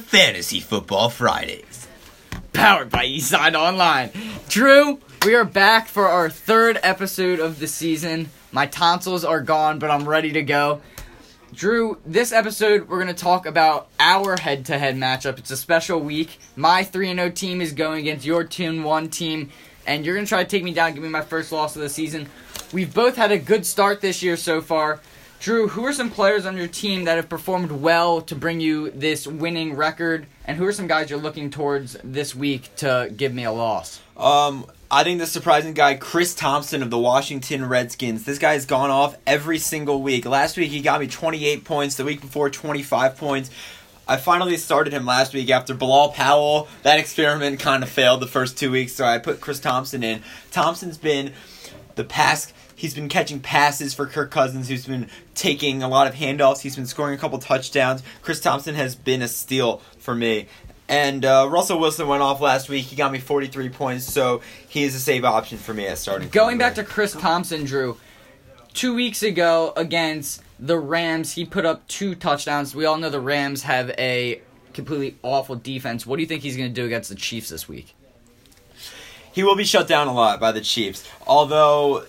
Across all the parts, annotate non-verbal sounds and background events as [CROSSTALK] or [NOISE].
Fantasy Football Fridays. Powered by Eastside Online. Drew, we are back for our third episode of the season. My tonsils are gone, but I'm ready to go. Drew, this episode we're going to talk about our head to head matchup. It's a special week. My 3 0 team is going against your 2 1 team, and you're going to try to take me down, give me my first loss of the season. We've both had a good start this year so far. Drew, who are some players on your team that have performed well to bring you this winning record, and who are some guys you're looking towards this week to give me a loss? Um, I think the surprising guy, Chris Thompson of the Washington Redskins. This guy's gone off every single week. Last week he got me 28 points. The week before, 25 points. I finally started him last week after Bilal Powell. That experiment kind of failed the first two weeks, so I put Chris Thompson in. Thompson's been the past He's been catching passes for Kirk Cousins, who's been taking a lot of handoffs. He's been scoring a couple touchdowns. Chris Thompson has been a steal for me. And uh, Russell Wilson went off last week. He got me 43 points, so he is a save option for me at starting. Going back to Chris Thompson, Drew, two weeks ago against the Rams, he put up two touchdowns. We all know the Rams have a completely awful defense. What do you think he's going to do against the Chiefs this week? He will be shut down a lot by the Chiefs. Although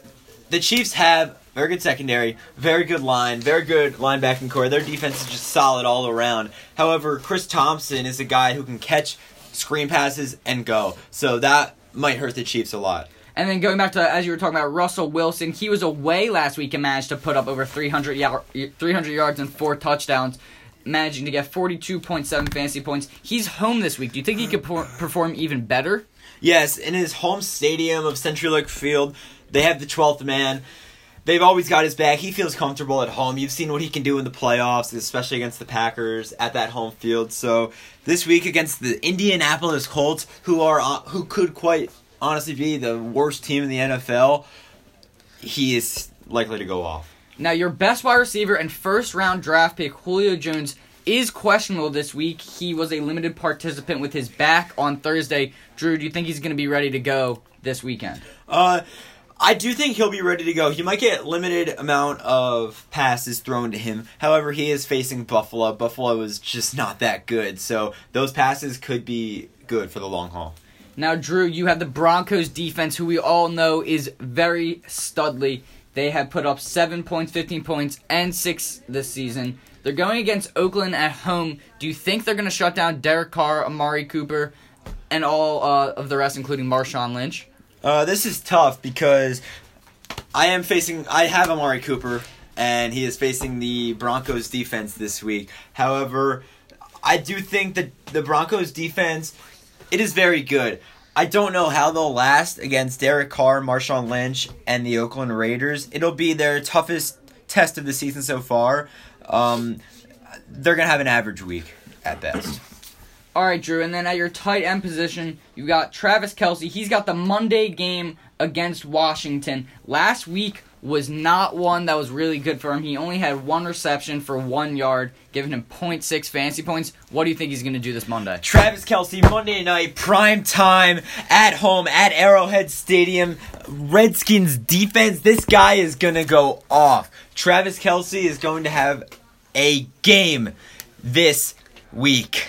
the Chiefs have very good secondary, very good line, very good linebacking corps. Their defense is just solid all around. However, Chris Thompson is a guy who can catch screen passes and go. So that might hurt the Chiefs a lot. And then going back to as you were talking about Russell Wilson, he was away last week and managed to put up over 300, yard, 300 yards and four touchdowns, managing to get 42.7 fantasy points. He's home this week. Do you think he could perform even better? Yes, in his home stadium of CenturyLink Field, they have the 12th man. They've always got his back. He feels comfortable at home. You've seen what he can do in the playoffs, especially against the Packers at that home field. So this week against the Indianapolis Colts, who are uh, who could quite honestly be the worst team in the NFL, he is likely to go off. Now, your best wide receiver and first round draft pick, Julio Jones, is questionable this week. He was a limited participant with his back on Thursday. Drew, do you think he's going to be ready to go this weekend? Uh, I do think he'll be ready to go. He might get limited amount of passes thrown to him. However, he is facing Buffalo. Buffalo is just not that good, so those passes could be good for the long haul. Now, Drew, you have the Broncos defense, who we all know is very studly. They have put up 7 points, 15 points, and 6 this season. They're going against Oakland at home. Do you think they're going to shut down Derek Carr, Amari Cooper, and all uh, of the rest, including Marshawn Lynch? Uh, this is tough because I am facing. I have Amari Cooper, and he is facing the Broncos defense this week. However, I do think that the Broncos defense it is very good. I don't know how they'll last against Derek Carr, Marshawn Lynch, and the Oakland Raiders. It'll be their toughest test of the season so far. Um, they're gonna have an average week at best. All right, Drew. And then at your tight end position, you got Travis Kelce. He's got the Monday game against Washington. Last week was not one that was really good for him. He only had one reception for one yard, giving him 0.6 fantasy points. What do you think he's going to do this Monday? Travis Kelce, Monday night, prime time, at home, at Arrowhead Stadium. Redskins defense, this guy is going to go off. Travis Kelce is going to have a game this week.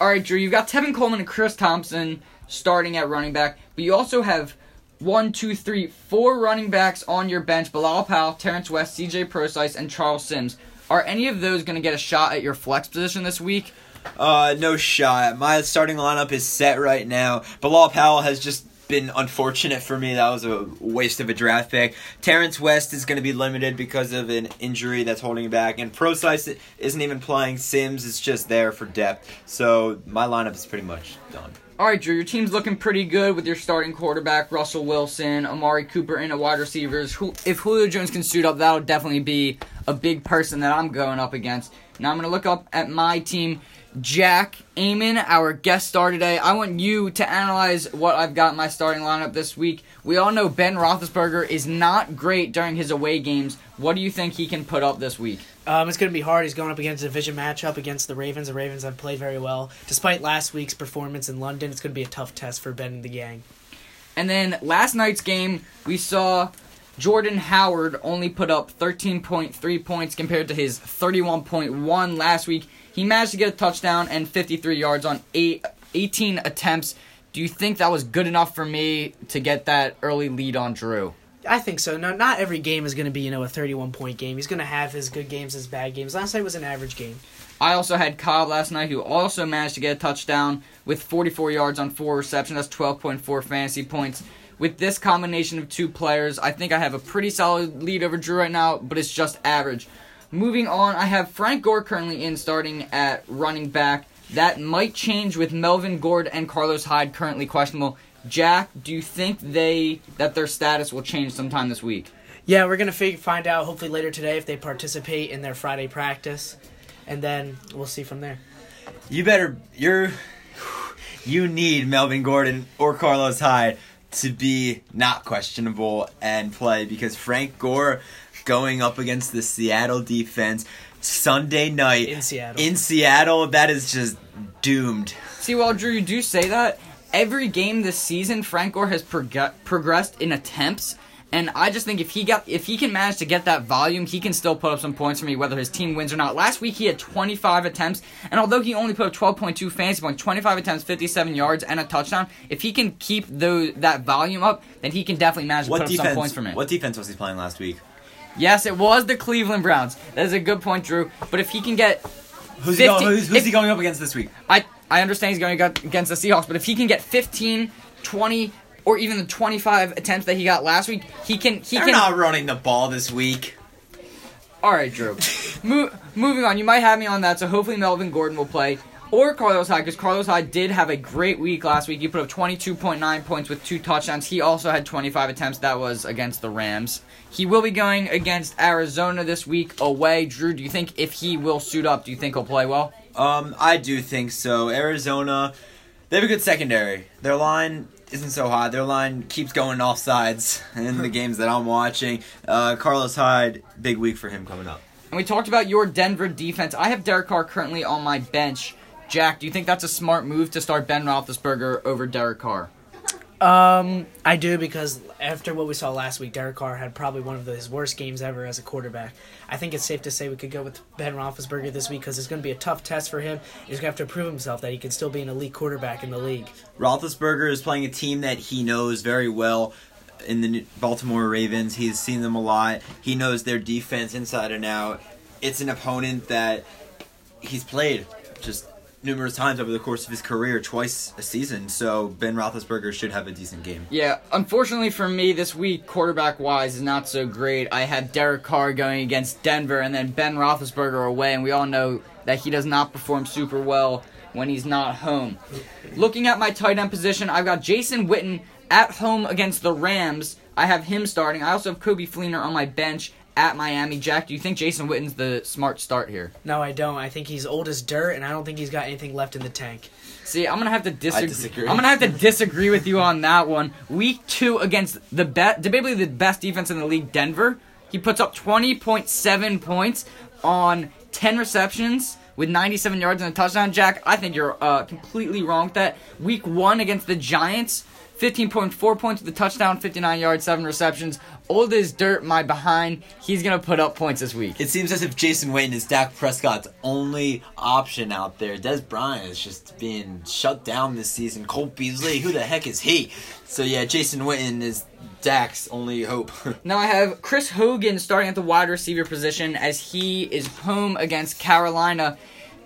All right, Drew, you've got Tevin Coleman and Chris Thompson starting at running back, but you also have one, two, three, four running backs on your bench: Bilal Powell, Terrence West, C.J. Prosise, and Charles Sims. Are any of those going to get a shot at your flex position this week? Uh, no shot. My starting lineup is set right now. Bilal Powell has just been unfortunate for me. That was a waste of a draft pick. Terrence West is going to be limited because of an injury that's holding him back, and Prosise isn't even playing. Sims is just there for depth. So my lineup is pretty much done. All right, Drew, your team's looking pretty good with your starting quarterback, Russell Wilson, Amari Cooper, and a wide receivers. If Julio Jones can suit up, that'll definitely be a big person that I'm going up against. Now I'm going to look up at my team. Jack Amon, our guest star today. I want you to analyze what I've got in my starting lineup this week. We all know Ben Roethlisberger is not great during his away games. What do you think he can put up this week? Um, it's going to be hard. He's going up against a division matchup against the Ravens. The Ravens have played very well. Despite last week's performance in London, it's going to be a tough test for Ben and the gang. And then last night's game, we saw Jordan Howard only put up 13.3 points compared to his 31.1 last week. He managed to get a touchdown and 53 yards on eight, 18 attempts. Do you think that was good enough for me to get that early lead on Drew? I think so. No, not every game is going to be you know a 31 point game. He's going to have his good games, his bad games. Last night was an average game. I also had Cobb last night, who also managed to get a touchdown with 44 yards on four receptions. That's 12.4 fantasy points. With this combination of two players, I think I have a pretty solid lead over Drew right now, but it's just average. Moving on, I have Frank Gore currently in starting at running back. That might change with Melvin Gord and Carlos Hyde currently questionable. Jack, do you think they that their status will change sometime this week? Yeah, we're going to fig- find out hopefully later today if they participate in their Friday practice, and then we'll see from there. You better you're you need Melvin Gordon or Carlos Hyde to be not questionable and play because Frank Gore going up against the Seattle defense Sunday night In Seattle. In Seattle, that is just doomed. See, well, Drew, you do say that. Every game this season, Frank Gore has prog- progressed in attempts, and I just think if he got if he can manage to get that volume, he can still put up some points for me, whether his team wins or not. Last week he had 25 attempts, and although he only put up 12.2 fantasy points, 25 attempts, 57 yards, and a touchdown, if he can keep those that volume up, then he can definitely manage to What put up some defense? points for me. What defense was he playing last week? Yes, it was the Cleveland Browns. That is a good point, Drew. But if he can get Who's, he, going, who's, who's if- he going up against this week? I I understand he's going ag- against the Seahawks, but if he can get 15, 20, or even the 25 attempts that he got last week, he can he They're can. not running the ball this week. All right, Drew. [LAUGHS] Mo- moving on, you might have me on that, so hopefully Melvin Gordon will play. Or Carlos Hyde, because Carlos Hyde did have a great week last week. He put up 22.9 points with two touchdowns. He also had 25 attempts. That was against the Rams. He will be going against Arizona this week away. Drew, do you think if he will suit up, do you think he'll play well? Um, I do think so. Arizona, they have a good secondary. Their line isn't so high. Their line keeps going off sides [LAUGHS] in the [LAUGHS] games that I'm watching. Uh, Carlos Hyde, big week for him coming up. And we talked about your Denver defense. I have Derek Carr currently on my bench. Jack, do you think that's a smart move to start Ben Roethlisberger over Derek Carr? Um, I do because after what we saw last week, Derek Carr had probably one of his worst games ever as a quarterback. I think it's safe to say we could go with Ben Roethlisberger this week because it's going to be a tough test for him. He's going to have to prove himself that he can still be an elite quarterback in the league. Roethlisberger is playing a team that he knows very well in the Baltimore Ravens. He's seen them a lot. He knows their defense inside and out. It's an opponent that he's played just numerous times over the course of his career, twice a season. So Ben Roethlisberger should have a decent game. Yeah, unfortunately for me, this week, quarterback wise, is not so great. I have Derek Carr going against Denver and then Ben Roethlisberger away, and we all know that he does not perform super well when he's not home. Looking at my tight end position, I've got Jason Witten at home against the Rams. I have him starting. I also have Coby Fleener on my bench at Miami. Jack, do you think Jason Witten's the smart start here? No, I don't. I think he's old as dirt, and I don't think he's got anything left in the tank. See, I'm gonna have to disagree. disagree. I'm gonna have to disagree with you on that one. Week two against the best, debatably the best defense in the league, Denver. He puts up 20.7 points on 10 receptions with 97 yards and a touchdown. Jack, I think you're uh, completely wrong with that. Week one against the Giants, 15.4 points with a touchdown, 59 yards, seven receptions. Old as dirt, my behind. He's gonna put up points this week. It seems as if Jason Wayne is Dak Prescott's only option out there. Dez Bryant is just being shut down this season. Cole Beasley, who the heck is he? So yeah, Jason Witten is Dak's only hope. [LAUGHS] Now I have Chris Hogan starting at the wide receiver position as he is home against Carolina.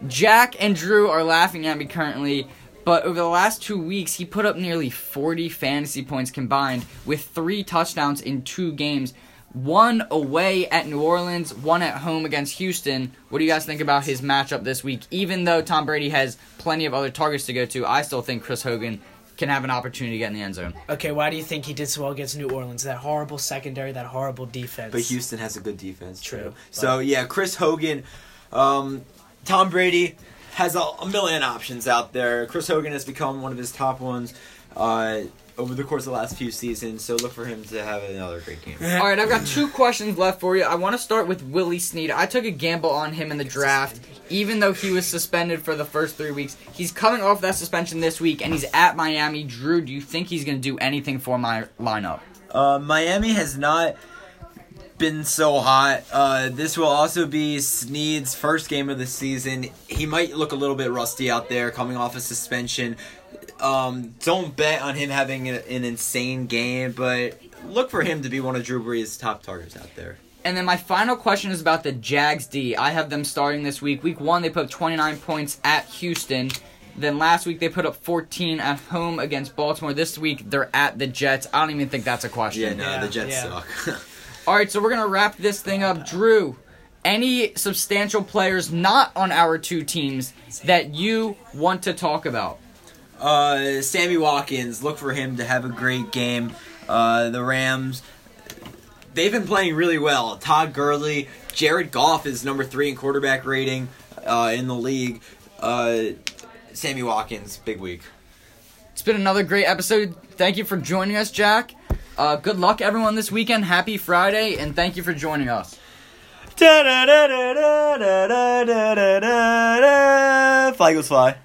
Jack and Drew are laughing at me currently, but over the last two weeks, he put up nearly 40 fantasy points combined with three touchdowns in two games. One away at New Orleans, one at home against Houston. What do you guys think about his matchup this week? Even though Tom Brady has plenty of other targets to go to, I still think Chris Hogan can have an opportunity to get in the end zone. Okay, why do you think he did so well against New Orleans? That horrible secondary, that horrible defense. but Houston has a good defense. True, too. So yeah, Chris Hogan, um, Tom Brady has a, a million options out there. Chris Hogan has become one of his top ones uh, over the course of the last few seasons. So look for him to have another great game. All right, I've got two questions left for you. I want to start with Willie Snead. I took a gamble on him in the draft, even though he was suspended for the first three weeks. He's coming off that suspension this week, and he's at Miami. Drew, do you think he's going to do anything for my lineup? Uh, Miami has not been so hot. Uh, this will also be Snead's first game of the season. He might look a little bit rusty out there, coming off a suspension. Um, don't bet on him having a, an insane game, but look for him to be one of Drew Brees' top targets out there. And then my final question is about the Jags D. I have them starting this week. Week one, they put up 29 points at Houston. Then last week they put up 14 at home against Baltimore. This week they're at the Jets. I don't even think that's a question. Yeah, no, Yeah, the Jets yeah. suck. [LAUGHS] All right, so we're gonna wrap this thing up. Drew, any substantial players not on our two teams that you want to talk about? Uh, Sammy Watkins, look for him to have a great game. Uh, the Rams, they've been playing really well. Todd Gurley, Jared Goff is number three in quarterback rating uh, in the league. Uh, Sammy Watkins, big week. It's been another great episode. Thank you for joining us, Jack. Uh, good luck, everyone, this weekend. Happy Friday, and thank you for joining us. Fly goes fly.